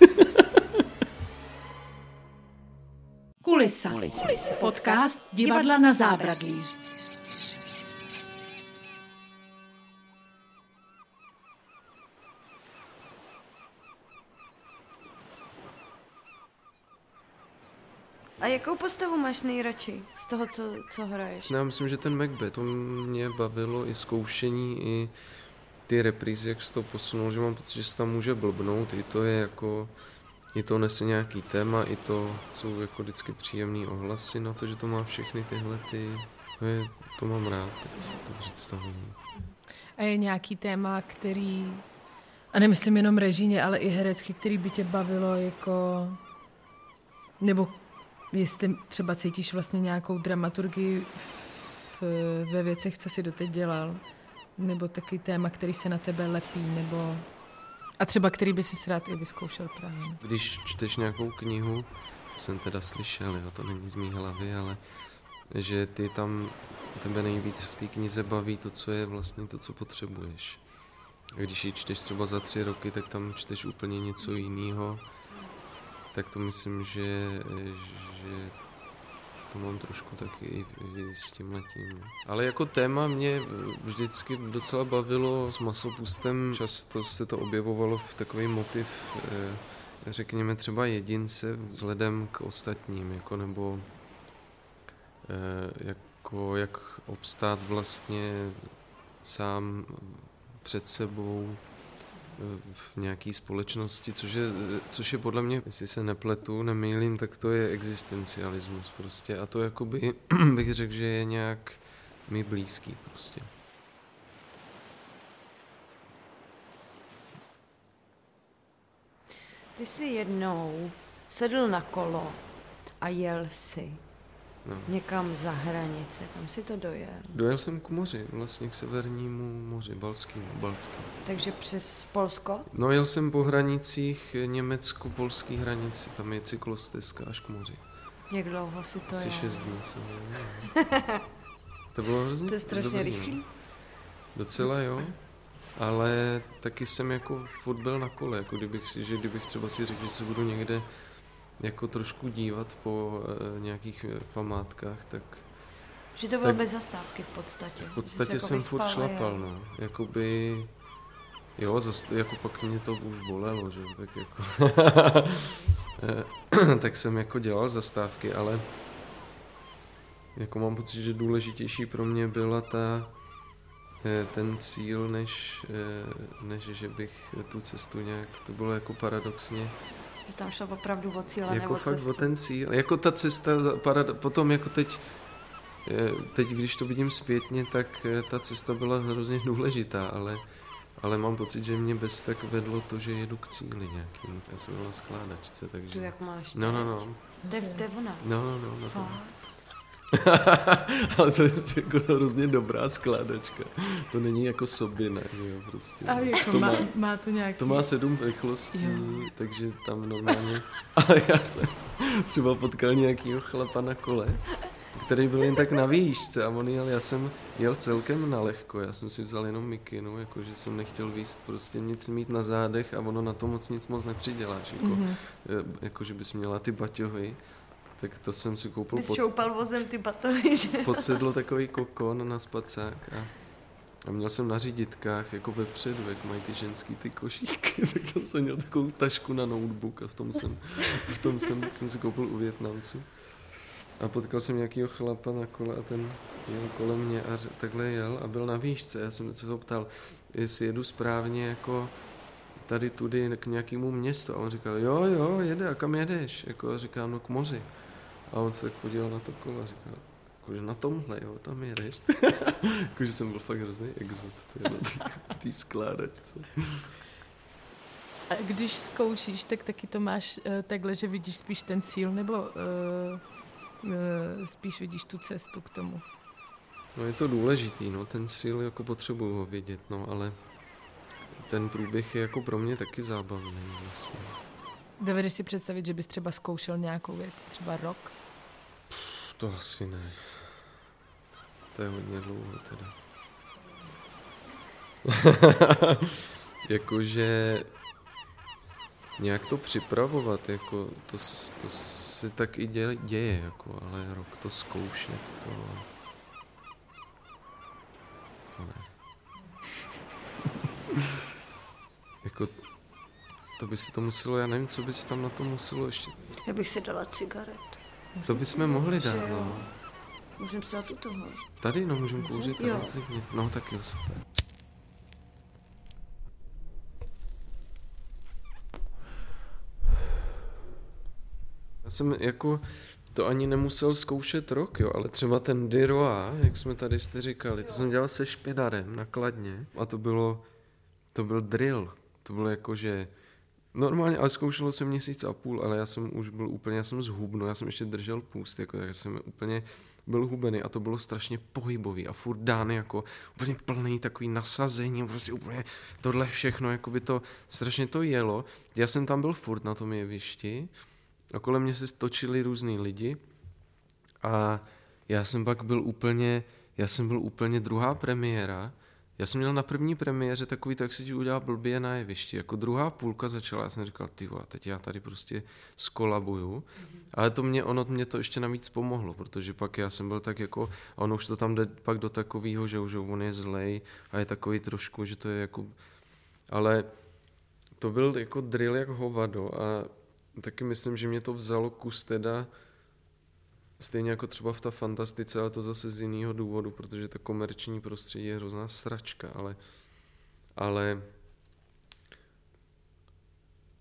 Kulisa. Kulisa. Podcast Divadla na zábradlí. A jakou postavu máš nejradši z toho, co, co hraješ? No, já myslím, že ten Macbeth, to mě bavilo i zkoušení, i ty reprízy, jak se to posunul, že mám pocit, že se tam může blbnout, i to je jako, i to nese nějaký téma, i to jsou jako vždycky příjemné ohlasy na to, že to má všechny tyhle ty, to, je, to mám rád, to představení. A je nějaký téma, který, a nemyslím jenom režíně, ale i herecky, který by tě bavilo jako, nebo jestli třeba cítíš vlastně nějakou dramaturgii v, ve věcech, co jsi doteď dělal, nebo taky téma, který se na tebe lepí, nebo a třeba který by si rád i vyzkoušel právě. Když čteš nějakou knihu, jsem teda slyšel, jo, to není z mý hlavy, ale že ty tam tebe nejvíc v té knize baví to, co je vlastně to, co potřebuješ. A když ji čteš třeba za tři roky, tak tam čteš úplně něco jiného tak to myslím, že, že to mám trošku taky i, i s tím letím. Ale jako téma mě vždycky docela bavilo s masopustem. Často se to objevovalo v takový motiv, eh, řekněme třeba jedince vzhledem k ostatním, jako nebo eh, jako jak obstát vlastně sám před sebou v nějaké společnosti, což je, což je podle mě, jestli se nepletu, nemýlím, tak to je existencialismus prostě a to jakoby bych řekl, že je nějak mi blízký prostě. Ty jsi jednou sedl na kolo a jel si. No. Někam za hranice, kam si to dojel? Dojel jsem k moři, vlastně k severnímu moři, Balskému, Baltskému. Takže přes Polsko? No jel jsem po hranicích německo-polský hranici, tam je cyklostezka až k moři. Jak dlouho si to Asi jel? šest dní jsem To bylo hrozně To je strašně no. rychlý. Docela jo, ale taky jsem jako furt byl na kole, jako kdybych si, že kdybych třeba si řekl, že se budu někde jako trošku dívat po e, nějakých eh, památkách, tak... Že to bylo tak, bez zastávky v podstatě. V podstatě jako jsem furt šlapal, no. Jakoby... Jo, zast, jako pak mě to už bolelo, že tak jako... tak jsem jako dělal zastávky, ale jako mám pocit, že důležitější pro mě byla ta, eh, ten cíl, než, než že bych tu cestu nějak, to bylo jako paradoxně, že tam šlo opravdu o cíl a jako fakt cestu. o ten cíl. Jako ta cesta, potom jako teď, teď když to vidím zpětně, tak eh, ta cesta byla hrozně důležitá, ale, ale mám pocit, že mě bez tak vedlo to, že jedu k cíli nějakým. Já jsem byla skládačce, takže... Tu jak máš No, no, no. To je, to je ona. No, no, no. Fakt? Ale to je jako hrozně dobrá skládačka. To není jako sobina, že jo, prostě. A jako to má, má, to nějaký... to má sedm rychlostí, Jo. takže tam normálně... Ale já jsem třeba potkal nějakýho chlapa na kole, který byl jen tak na výšce a on jel, já jsem jel celkem na lehko, já jsem si vzal jenom mikinu, jakože jsem nechtěl výst prostě nic mít na zádech a ono na to moc nic moc nepřiděláš, jako, Mhm. mm-hmm. jako že bys měla ty baťohy, tak to jsem si koupil Bys pod, šoupal vozem ty batohy, že? pod sedlo takový kokon na spacák a, a měl jsem na říditkách jako vepředu, jak mají ty ženský ty košíky, tak tam jsem měl takovou tašku na notebook a v tom jsem, v tom jsem, jsem si koupil u Větnamců. A potkal jsem nějakého chlapa na kole a ten jel kolem mě a takhle jel a byl na výšce. Já jsem se ho ptal, jestli jedu správně jako tady tudy k nějakému městu. A on říkal, jo, jo, jede, a kam jedeš? Jako, a říkám, no k moři. A on se podíval na to kolo a říkal, jakože na tomhle, jo, tam jedeš. jakože jsem byl fakt hrozný exot, ty, na tý- tý skládačce. A když zkoušíš, tak taky to máš uh, takhle, že vidíš spíš ten cíl, nebo uh, uh, spíš vidíš tu cestu k tomu? No je to důležitý, no, ten cíl jako potřebuju ho vědět, no, ale ten průběh je jako pro mě taky zábavný vlastně. Dovedeš si představit, že bys třeba zkoušel nějakou věc, třeba rok? To asi ne. To je hodně dlouho teda. Jakože nějak to připravovat, jako to, to se tak i děje, děje jako, ale rok to zkoušet, to... To ne. jako to by se to muselo, já nevím, co by se tam na to muselo ještě, Já bych si dala cigaret. To bychom mohli dát, jo. no. Můžeme si dát u toho. Tady, no, můžeme kouřit tady Jo. klidně. No, tak jo, super. Já jsem jako to ani nemusel zkoušet rok, jo, ale třeba ten Diroa, jak jsme tady jste říkali, to jsem dělal se špinarem nakladně a to bylo, to byl drill. To bylo jako, že Normálně, ale zkoušelo se měsíc a půl, ale já jsem už byl úplně, já jsem zhubno, já jsem ještě držel půst, jako já jsem úplně byl hubený a to bylo strašně pohybový a furt dány jako úplně plný takový nasazení, prostě úplně tohle všechno, jako by to, strašně to jelo. Já jsem tam byl furt na tom jevišti a kolem mě se stočili různý lidi a já jsem pak byl úplně, já jsem byl úplně druhá premiéra, já jsem měl na první premiéře takový, tak se ti udělá blbě na jevišti. Jako druhá půlka začala, já jsem říkal, ty vole, teď já tady prostě skolabuju. Ale to mě, ono mě to ještě navíc pomohlo, protože pak já jsem byl tak jako, a ono už to tam jde pak do takového, že už on je zlej a je takový trošku, že to je jako, ale to byl jako drill jak hovado a taky myslím, že mě to vzalo kus teda Stejně jako třeba v ta fantastice, ale to zase z jiného důvodu, protože ta komerční prostředí je hrozná sračka, ale, ale,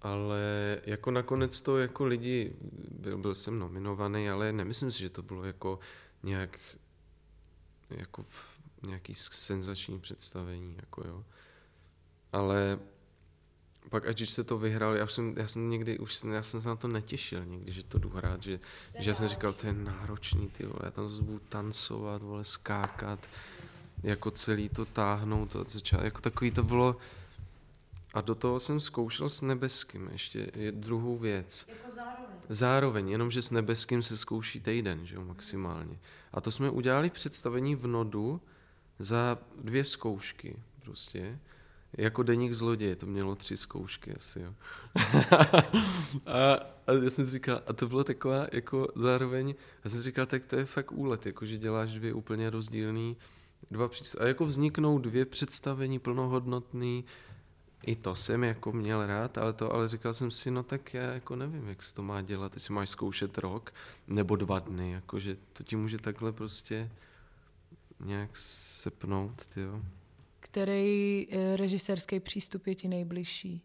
ale jako nakonec to jako lidi, byl, byl jsem nominovaný, ale nemyslím si, že to bylo jako nějak jako nějaký senzační představení, jako jo. Ale pak, ať už se to vyhrál, já, jsem, já jsem někdy, už jsem, já jsem se na to netěšil někdy, že to jdu hrát, že, že já jsem říkal, to je náročný, ty vole, já tam zase budu tancovat, vole, skákat, jako celý to táhnout, to začal, jako takový to bylo, a do toho jsem zkoušel s nebeským ještě je druhou věc. Jako zároveň. Zároveň, jenomže s nebeským se zkouší týden, že jo, maximálně. A to jsme udělali představení v Nodu za dvě zkoušky prostě. Jako deník zloděje, to mělo tři zkoušky asi, jo. a, a, já jsem si říkal, a to bylo taková, jako zároveň, já jsem si říkal, tak to je fakt úlet, jako že děláš dvě úplně rozdílný, dva představení. A jako vzniknou dvě představení plnohodnotný, i to jsem jako měl rád, ale to, ale říkal jsem si, no tak já jako nevím, jak se to má dělat, jestli máš zkoušet rok nebo dva dny, jakože to ti může takhle prostě nějak sepnout, tyjo. Který eh, režisérský přístup je ti nejbližší?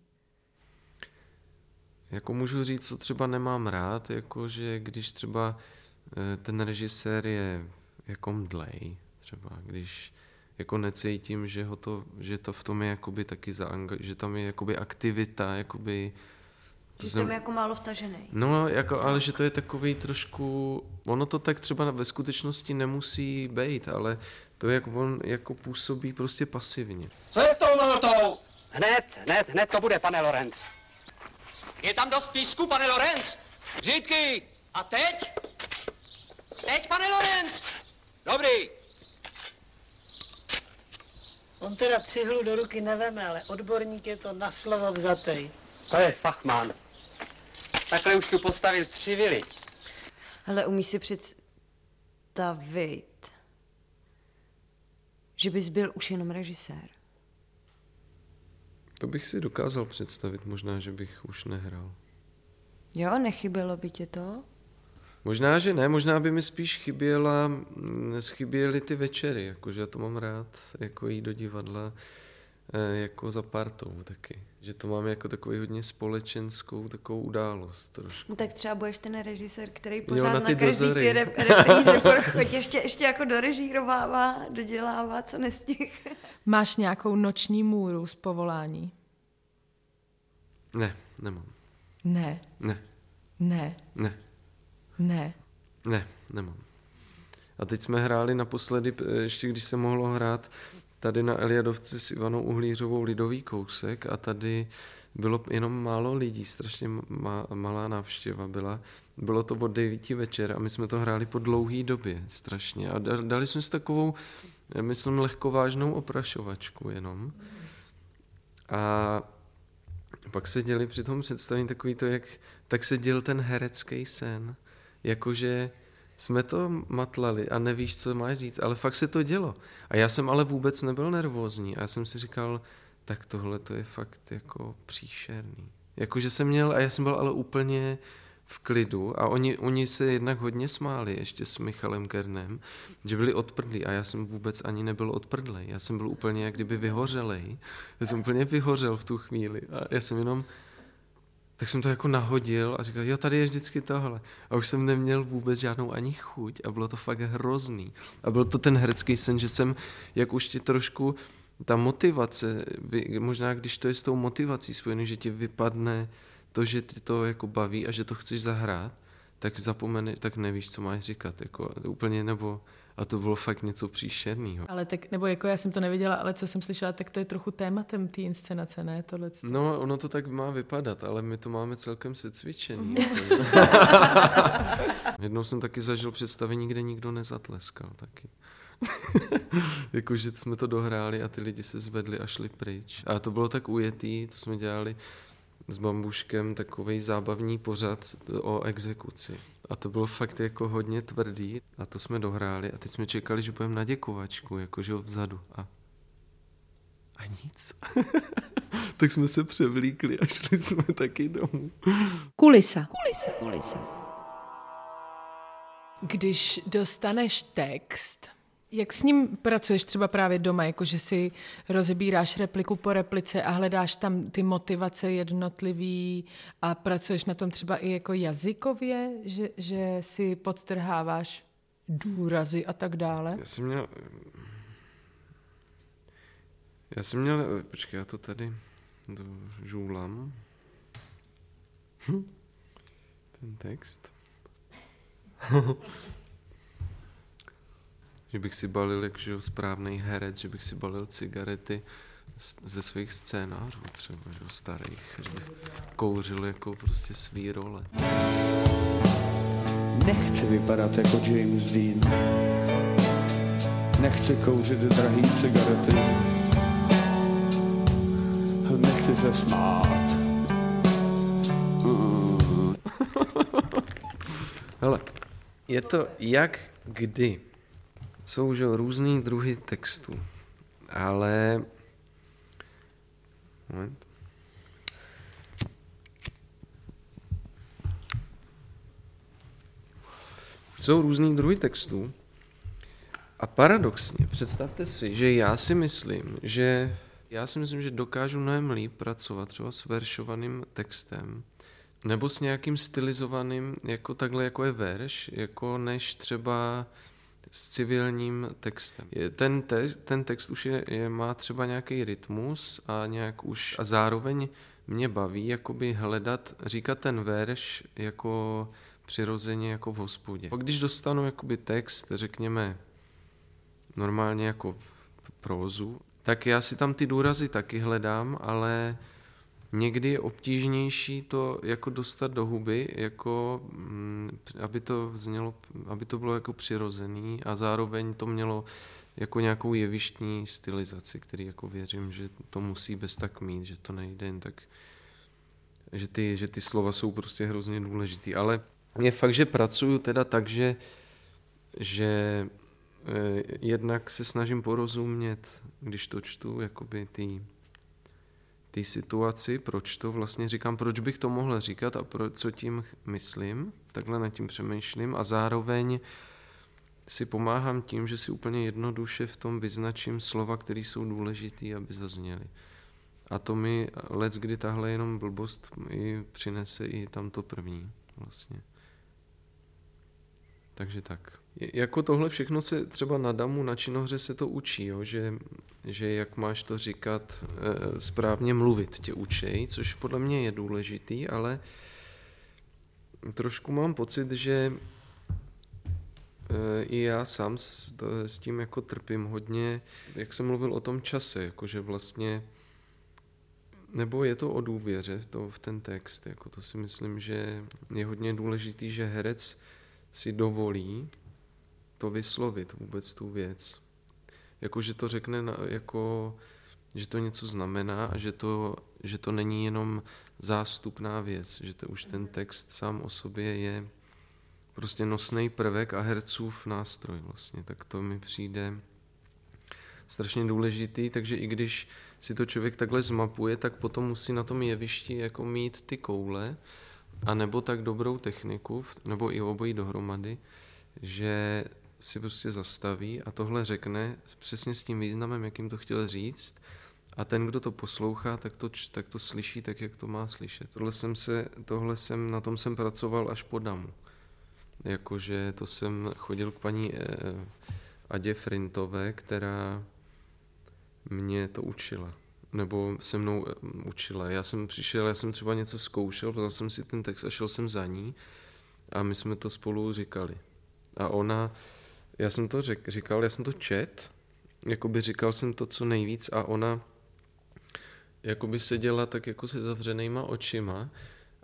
Jako můžu říct, co třeba nemám rád, jakože když třeba eh, ten režisér je jako mdlej, třeba když jako necítím, že, ho to, že to v tom je jakoby taky zaanga, že tam je jakoby aktivita, jakoby Ty jsem- jsem jako málo vtažený. No, jako, ale že to je takový trošku, ono to tak třeba ve skutečnosti nemusí být, ale to, jak on jako působí prostě pasivně. Co je s tou notou? Hned, hned, hned to bude, pane Lorenz. Je tam dost písku, pane Lorenz? Řídky! A teď? Teď, pane Lorenz! Dobrý. On teda cihlu do ruky neveme, ale odborník je to na slovo vzatej. To je fachman. Takhle už tu postavil tři vily. Hele, umíš si představit, že bys byl už jenom režisér? To bych si dokázal představit, možná, že bych už nehrál. Jo, nechybělo by tě to? Možná, že ne, možná by mi spíš chyběla, mm, chyběly ty večery, jakože já to mám rád, jako jít do divadla jako za partou taky. Že to mám jako takový hodně společenskou takovou událost trošku. No tak třeba budeš ten režisér, který Jo, pořád na na, ty každý dozory. ty rep- repríze ještě, ještě jako dorežírovává, dodělává, co nestih. Máš nějakou noční můru z povolání? Ne, nemám. Ne, Ne, ne, ne, ne. ne, nemám. A teď jsme hráli naposledy, eh, ještě když se mohlo hrát, tady na Eliadovce s Ivanou Uhlířovou lidový kousek a tady bylo jenom málo lidí, strašně ma, malá návštěva byla. Bylo to od 9 večer a my jsme to hráli po dlouhý době, strašně. A da- dali jsme si takovou, myslím, lehkovážnou oprašovačku jenom. A pak se děli při tom představení takový to, jak tak se děl ten herecký sen. Jakože jsme to matlali a nevíš, co máš říct, ale fakt se to dělo. A já jsem ale vůbec nebyl nervózní a já jsem si říkal, tak tohle to je fakt jako příšerný. Jakože jsem měl, a já jsem byl ale úplně v klidu a oni, oni se jednak hodně smáli ještě s Michalem Kernem, že byli odprdlí a já jsem vůbec ani nebyl odprdlej. Já jsem byl úplně jak kdyby vyhořelej. Já jsem úplně vyhořel v tu chvíli a já jsem jenom tak jsem to jako nahodil a říkal, jo, tady je vždycky tohle. A už jsem neměl vůbec žádnou ani chuť a bylo to fakt hrozný. A byl to ten herecký sen, že jsem, jak už ti trošku ta motivace, možná když to je s tou motivací spojený, že ti vypadne to, že ty to jako baví a že to chceš zahrát, tak zapomene, tak nevíš, co máš říkat. Jako, úplně nebo, a to bylo fakt něco příšerného. Ale tak, nebo jako já jsem to neviděla, ale co jsem slyšela, tak to je trochu tématem té inscenace, ne? Tohle. No, ono to tak má vypadat, ale my to máme celkem se cvičení. Jednou jsem taky zažil představení, kde nikdo nezatleskal taky. Jakože jsme to dohráli a ty lidi se zvedli a šli pryč. A to bylo tak ujetý, to jsme dělali s bambuškem takový zábavní pořad o exekuci. A to bylo fakt jako hodně tvrdý a to jsme dohráli a teď jsme čekali, že budeme na děkovačku, jakože vzadu. A, a nic. tak jsme se převlíkli a šli jsme taky domů. Kulisa. Kulisa. Kulisa. Když dostaneš text, jak s ním pracuješ třeba právě doma, jako že si rozebíráš repliku po replice a hledáš tam ty motivace jednotlivý a pracuješ na tom třeba i jako jazykově, že, že si podtrháváš důrazy a tak dále? Já jsem měl... Já jsem měl... Počkej, já to tady dožůlám. Hm. Ten text. že bych si balil, jakže jo, správný herec, že bych si balil cigarety ze svých scénářů třeba, že jo, starých, že bych kouřil jako prostě svý role. Nechci vypadat jako James Dean. Nechci kouřit drahý cigarety. Nechci se smát. Hele, je to jak kdy. Jsou že různý druhy textů, ale... Moment. Jsou různý druhy textů a paradoxně, představte si, že já si myslím, že já si myslím, že dokážu mnohem líp pracovat třeba s veršovaným textem, nebo s nějakým stylizovaným, jako takhle, jako je verš, jako než třeba s civilním textem. Ten, te, ten text už je, je, má třeba nějaký rytmus a nějak už a zároveň mě baví jakoby hledat, říkat ten verš jako přirozeně jako v hospodě. Pak když dostanu jakoby text, řekněme, normálně jako v prózu, tak já si tam ty důrazy taky hledám, ale někdy je obtížnější to jako dostat do huby, jako mm, aby to znělo, aby to bylo jako přirozený a zároveň to mělo jako nějakou jevištní stylizaci, který jako věřím, že to musí bez tak mít, že to nejde jen tak, že ty, že ty slova jsou prostě hrozně důležitý. Ale je fakt, že pracuju teda tak, že, že eh, jednak se snažím porozumět, když to čtu, jakoby ty, ty situaci, proč to vlastně říkám, proč bych to mohl říkat a pro, co tím myslím, takhle nad tím přemýšlím a zároveň si pomáhám tím, že si úplně jednoduše v tom vyznačím slova, které jsou důležité, aby zazněly. A to mi let, kdy tahle jenom blbost i přinese i tamto první vlastně. Takže tak. Jako tohle všechno se třeba na damu, na činohře se to učí, jo? Že, že jak máš to říkat, e, správně mluvit tě učej, což podle mě je důležitý, ale trošku mám pocit, že e, i já sám s, s tím jako trpím hodně, jak jsem mluvil o tom čase, jakože vlastně nebo je to o důvěře to v ten text, jako to si myslím, že je hodně důležitý, že herec si dovolí to vyslovit, vůbec tu věc. Jako, že to řekne, na, jako, že to něco znamená a že to, že to není jenom zástupná věc, že to už ten text sám o sobě je prostě nosný prvek a hercův nástroj vlastně, tak to mi přijde strašně důležitý, takže i když si to člověk takhle zmapuje, tak potom musí na tom jevišti jako mít ty koule, a nebo tak dobrou techniku, nebo i obojí dohromady, že si prostě zastaví a tohle řekne přesně s tím významem, jakým to chtěl říct a ten, kdo to poslouchá, tak to, tak to slyší tak, jak to má slyšet. Tohle jsem, se, tohle jsem, na tom jsem pracoval až po damu. Jakože to jsem chodil k paní eh, Adě Frintové, která mě to učila nebo se mnou eh, učila. Já jsem přišel, já jsem třeba něco zkoušel, vzal jsem si ten text a šel jsem za ní a my jsme to spolu říkali. A ona, já jsem to řek, říkal, já jsem to čet, jakoby říkal jsem to co nejvíc a ona jakoby seděla tak jako se zavřenýma očima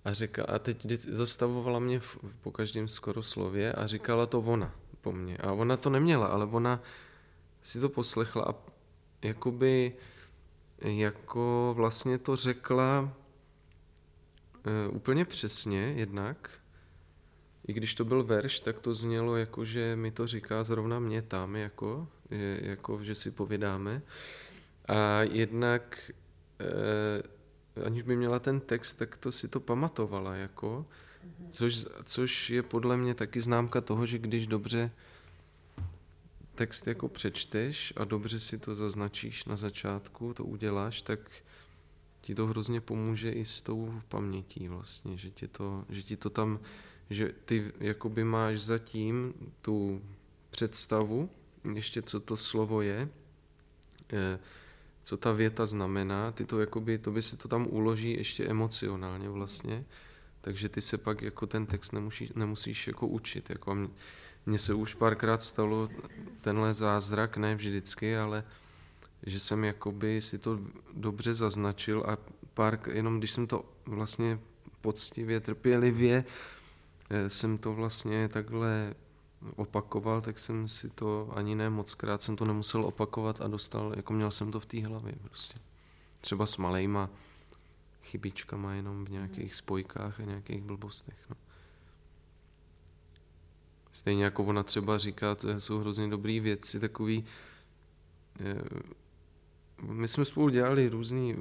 a, říká, a teď zastavovala mě v, po každém skoro slově a říkala to ona po mně. A ona to neměla, ale ona si to poslechla a jakoby jako vlastně to řekla uh, úplně přesně jednak, i když to byl verš, tak to znělo jako, že mi to říká zrovna mě tam, jako, je, jako že si povědáme. A jednak, uh, aniž by měla ten text, tak to si to pamatovala, jako, což, což je podle mě taky známka toho, že když dobře text jako přečteš a dobře si to zaznačíš na začátku, to uděláš, tak ti to hrozně pomůže i s tou pamětí vlastně, že ti to, že ti to tam, že ty jakoby máš zatím tu představu, ještě co to slovo je, eh, co ta věta znamená, ty to jakoby, to by si to tam uloží ještě emocionálně vlastně, takže ty se pak jako ten text nemusíš, nemusíš jako učit. Jako mně se už párkrát stalo tenhle zázrak, ne vždycky, ale že jsem jakoby si to dobře zaznačil a pár, jenom když jsem to vlastně poctivě, trpělivě jsem to vlastně takhle opakoval, tak jsem si to ani ne moc krát jsem to nemusel opakovat a dostal, jako měl jsem to v té hlavě prostě. Třeba s malejma chybičkama jenom v nějakých spojkách a nějakých blbostech. No. Stejně jako ona třeba říká, to jsou hrozně dobrý věci, takový... Eh, my jsme spolu dělali různý...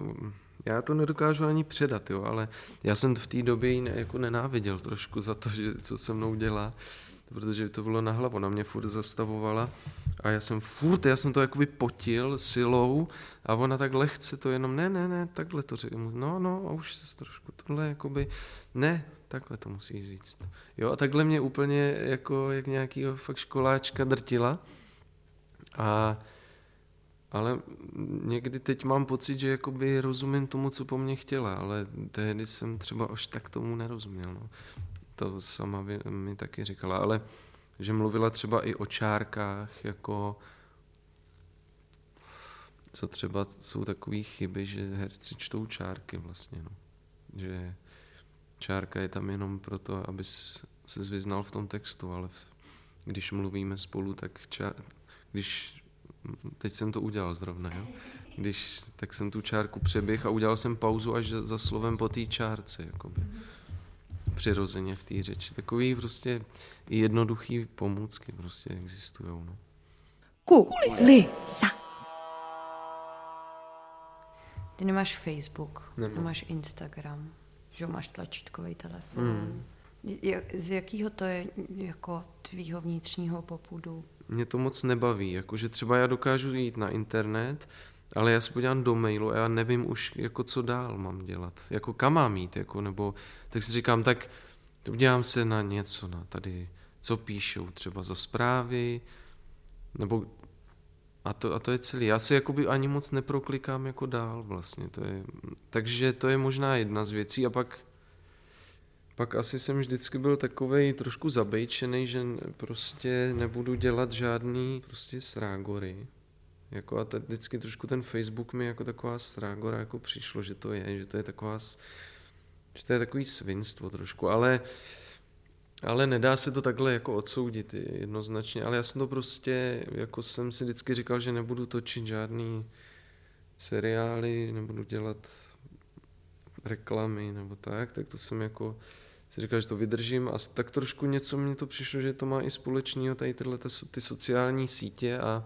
Já to nedokážu ani předat, jo, ale já jsem v té době ji jako nenáviděl trošku za to, že co se mnou dělá, protože to bylo na hlavu, ona mě furt zastavovala a já jsem furt, já jsem to jakoby potil silou a ona tak lehce to jenom, ne, ne, ne, takhle to řekl, no, no, a už se trošku tohle jakoby, ne, takhle to musíš říct. Jo, a takhle mě úplně jako jak nějakýho fakt školáčka drtila. A ale někdy teď mám pocit, že jakoby rozumím tomu, co po mně chtěla, ale tehdy jsem třeba až tak tomu nerozuměl. No. To sama mi taky říkala, ale že mluvila třeba i o čárkách, jako co třeba jsou takové chyby, že herci čtou čárky vlastně, no. Že čárka je tam jenom proto, aby se vyznal v tom textu, ale když mluvíme spolu, tak ča, když, teď jsem to udělal zrovna, jo? Když, tak jsem tu čárku přeběh a udělal jsem pauzu až za slovem po té čárce, jakoby. Přirozeně v té řeči. Takový prostě jednoduchý pomůcky prostě existují, no. Kulisa. Ty nemáš Facebook, Nemám. nemáš Instagram, že jo, máš tlačítkový telefon. Je- Z jakého to je jako tvýho vnitřního popudu? Mě to moc nebaví, jakože třeba já dokážu jít na internet, ale já se podívám do mailu a já nevím už, jako co dál mám dělat, jako kam mám jít, jako, nebo tak si říkám, tak podívám se na něco, na tady, co píšou třeba za zprávy, nebo a to, a to je celý. Já si jakoby ani moc neproklikám jako dál vlastně. To je, takže to je možná jedna z věcí a pak pak asi jsem vždycky byl takovej trošku zabejčený, že prostě nebudu dělat žádný prostě srágory. Jako a teď vždycky trošku ten Facebook mi jako taková srágora jako přišlo, že to je, že to je taková, že to je takový svinstvo trošku, ale ale nedá se to takhle jako odsoudit jednoznačně, ale já jsem to prostě, jako jsem si vždycky říkal, že nebudu točit žádný seriály, nebudu dělat reklamy nebo tak, tak to jsem jako si říkal, že to vydržím a tak trošku něco mi to přišlo, že to má i společného tady tyhle ty sociální sítě a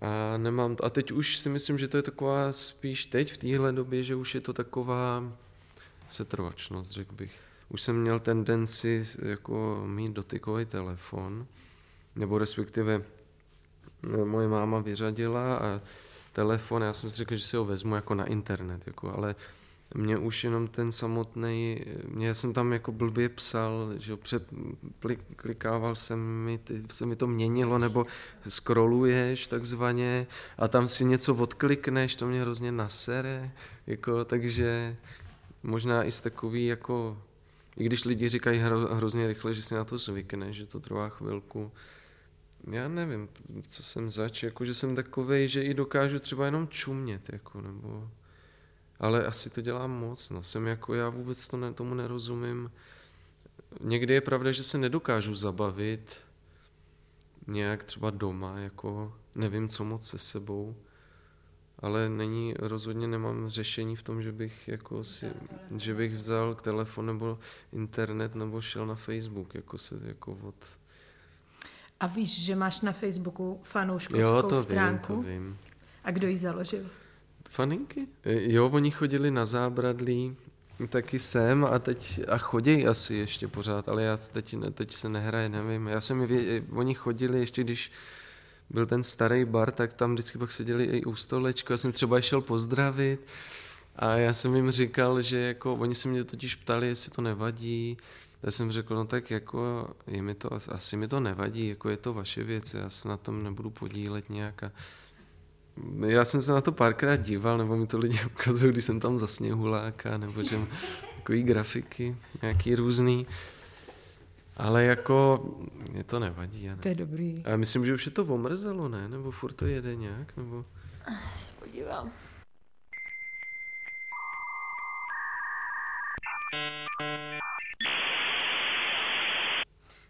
a nemám to. A teď už si myslím, že to je taková spíš teď v téhle době, že už je to taková setrvačnost, řekl bych. Už jsem měl tendenci jako mít dotykový telefon, nebo respektive no, moje máma vyřadila a telefon, já jsem si řekl, že si ho vezmu jako na internet, jako, ale mě už jenom ten samotný, mě jsem tam jako blbě psal, že před, klikával jsem mi, se mi to měnilo, nebo scrolluješ takzvaně a tam si něco odklikneš, to mě hrozně nasere, jako, takže možná i z takový jako, i když lidi říkají hro, hrozně rychle, že si na to zvykne, že to trvá chvilku, já nevím, co jsem zač, jako že jsem takovej, že i dokážu třeba jenom čumět, jako, nebo... Ale asi to dělám moc, no. Jsem jako, já vůbec to ne, tomu nerozumím. Někdy je pravda, že se nedokážu zabavit nějak třeba doma, jako nevím, co moc se sebou, ale není, rozhodně nemám řešení v tom, že bych jako si, že bych vzal k telefon nebo internet nebo šel na Facebook, jako se, jako od, A víš, že máš na Facebooku fanouškovskou jo, to stránku? vím, to vím. A kdo ji založil? Faninky? E, Jo, oni chodili na zábradlí, taky sem a teď, a chodí asi ještě pořád, ale já teď, teď se nehraje, nevím. Já jsem, vě- oni chodili ještě, když byl ten starý bar, tak tam vždycky pak seděli i u stolečku, já jsem třeba šel pozdravit a já jsem jim říkal, že jako, oni se mě totiž ptali, jestli to nevadí, já jsem řekl, no tak jako, je mi to, asi mi to nevadí, jako je to vaše věc, já se na tom nebudu podílet nějak a já jsem se na to párkrát díval, nebo mi to lidi ukazují, když jsem tam za sněhuláka, nebo že takový grafiky, nějaký různý. Ale jako, mě to nevadí. Já ne. To je dobrý. A myslím, že už je to omrzelo, ne? Nebo furt to jede nějak? Nebo... Se podívám.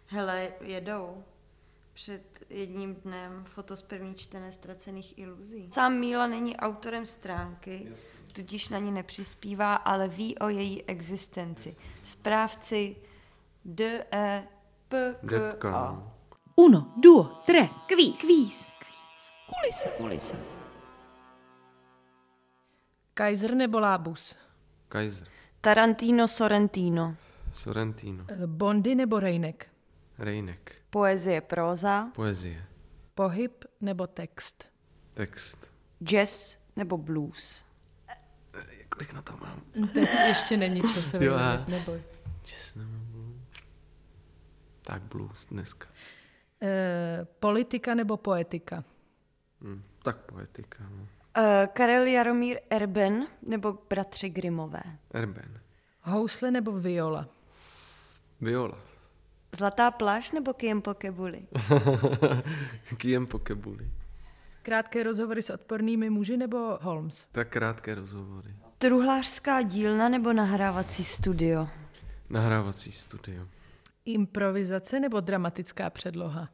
Hele, jedou. Před jedním dnem foto z první čtené ztracených iluzí. Sám Míla není autorem stránky, tudíž na ní nepřispívá, ale ví o její existenci. Správci D, E, P, K. A. no. Uno, duo, tre, kvíz. Kvíz. Kulisa. Kulisa. Kaiser nebo Lábus? Kaiser. Tarantino Sorrentino. Sorrentino. Bondy nebo Rejnek? Rejnek. Poezie, próza, Poezie. Pohyb nebo text? Text. jazz nebo blues. Kolik na to mám? Teď ještě není časový Jo, limit, aha. neboj. Jazz nebo blues? Tak blues dneska. Eh, politika nebo poetika? Hm, tak poetika, no. Uh, Karel Jaromír Erben nebo bratři Grimové? Erben. Housle nebo viola? Viola. Zlatá pláž nebo Kiem Pokebuli? Kiem Pokebuli. Krátké rozhovory s odpornými muži nebo Holmes? Tak krátké rozhovory. Truhlářská dílna nebo nahrávací studio? Nahrávací studio. Improvizace nebo dramatická předloha?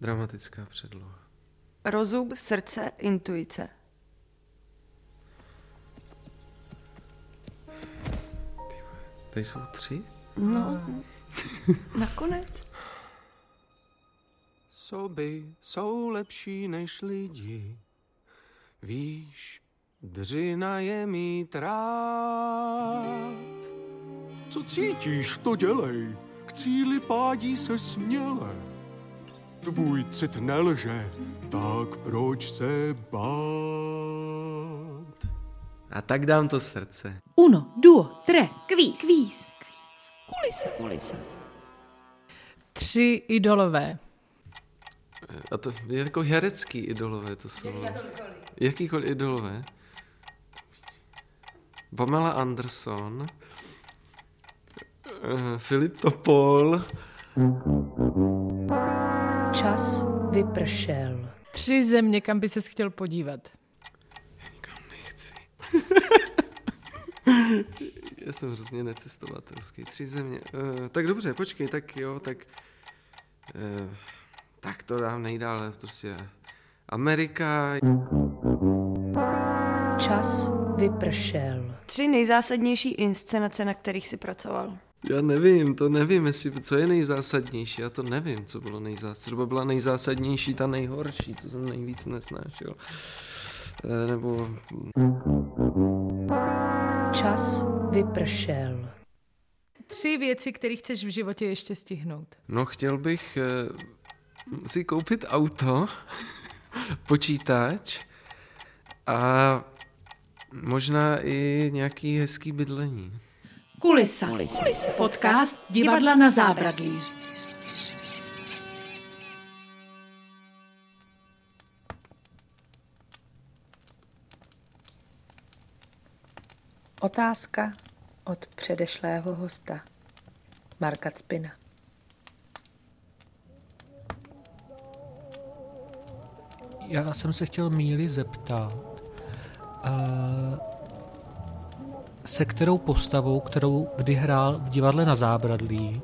Dramatická předloha. Rozum, srdce, intuice. Tady jsou tři? No, nakonec. Soby jsou lepší než lidi. Víš, dřina je mít rád. Co cítíš, to dělej. K cíli pádí se směle. Tvůj cit nelže, tak proč se bát? A tak dám to srdce. Uno, duo, tre, kvíz. Kvíz. Kulise. Kulise. Tři idolové. A to je jako herecký idolové, to jsou. Jakýkoliv idolové? Pamela Anderson, eh, Filip Topol. Čas vypršel. Tři země, kam by ses chtěl podívat. Nechci. Já jsem hrozně necestovatelský. Tři země. Uh, tak dobře, počkej, tak jo, tak... Uh, tak to dám nejdále, prostě. Amerika... Čas vypršel. Tři nejzásadnější inscenace, na kterých si pracoval. Já nevím, to nevím, jestli, co je nejzásadnější, já to nevím, co bylo nejzásadnější. Třeba byla nejzásadnější, ta nejhorší, to jsem nejvíc nesnášel. E, nebo... Čas vypršel. Tři věci, které chceš v životě ještě stihnout. No, chtěl bych e, si koupit auto, počítač a možná i nějaký hezký bydlení. Kulisa. Kulisa. Podcast Divadla na zábradlí. Otázka od předešlého hosta. Marka Cpina. Já jsem se chtěl Míly zeptat, uh, se kterou postavou, kterou kdy hrál v divadle na zábradlí,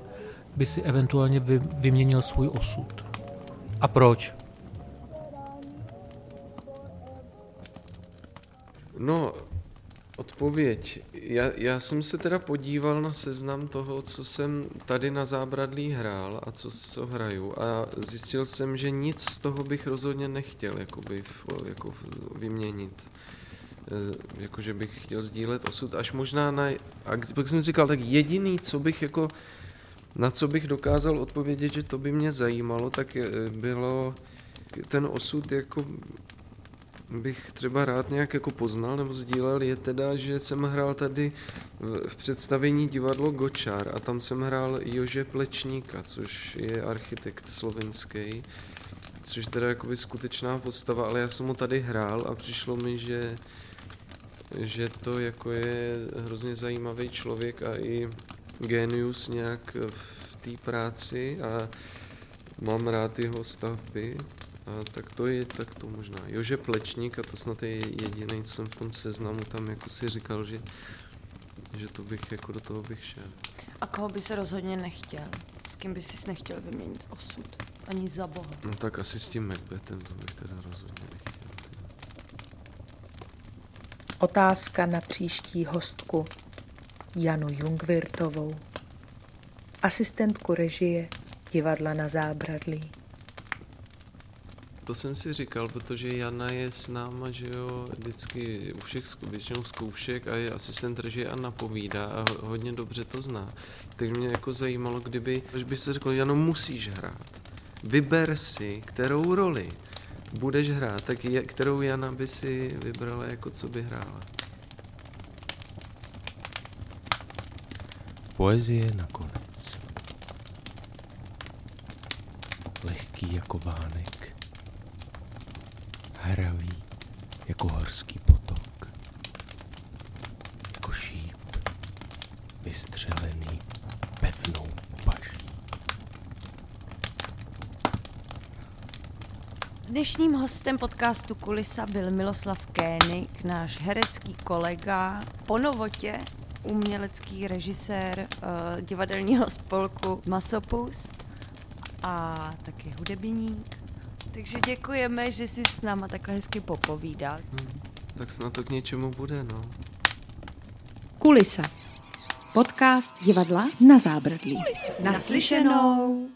by si eventuálně vy, vyměnil svůj osud. A proč? No, odpověď. Já, já jsem se teda podíval na seznam toho, co jsem tady na zábradlí hrál a co, co hraju a zjistil jsem, že nic z toho bych rozhodně nechtěl jakoby v, jako v, vyměnit. E, jakože bych chtěl sdílet osud, až možná na... A pak jsem říkal, tak jediný, co bych jako... Na co bych dokázal odpovědět, že to by mě zajímalo, tak bylo ten osud jako bych třeba rád nějak jako poznal nebo sdílel, je teda, že jsem hrál tady v představení divadlo Gočár a tam jsem hrál Jože Plečníka, což je architekt slovenský, což teda jakoby skutečná postava, ale já jsem ho tady hrál a přišlo mi, že že to jako je hrozně zajímavý člověk a i genius nějak v té práci a mám rád jeho stavby a tak to je tak to možná. Jože Plečník a to snad je jediný, co jsem v tom seznamu tam jako si říkal, že, že to bych jako do toho bych šel. A koho by se rozhodně nechtěl? S kým by si nechtěl vyměnit osud? Ani za boha. No tak asi s tím Macbethem to bych teda rozhodně nechtěl. Otázka na příští hostku Janu Jungvirtovou, asistentku režie divadla na zábradlí. To jsem si říkal, protože Jana je s náma, že jo, vždycky u všech většinou zkoušek a je asistent režie a napovídá a hodně dobře to zná. Tak mě jako zajímalo, kdyby, až by se řekl, Jano, musíš hrát. Vyber si, kterou roli budeš hrát, tak je, kterou Jana by si vybrala, jako co by hrála. Poezie nakonec. Lehký jako vánek. Hravý jako horský potok. Jako šíp, vystřelený pevnou paží. Dnešním hostem podcastu Kulisa byl Miloslav Kénik, náš herecký kolega, po novotě umělecký režisér uh, divadelního spolku Masopust a taky hudebník. Takže děkujeme, že jsi s náma takhle hezky popovídal. Hmm, tak snad to k něčemu bude, no. Kulisa. Podcast divadla na zábradlí. Naslyšenou.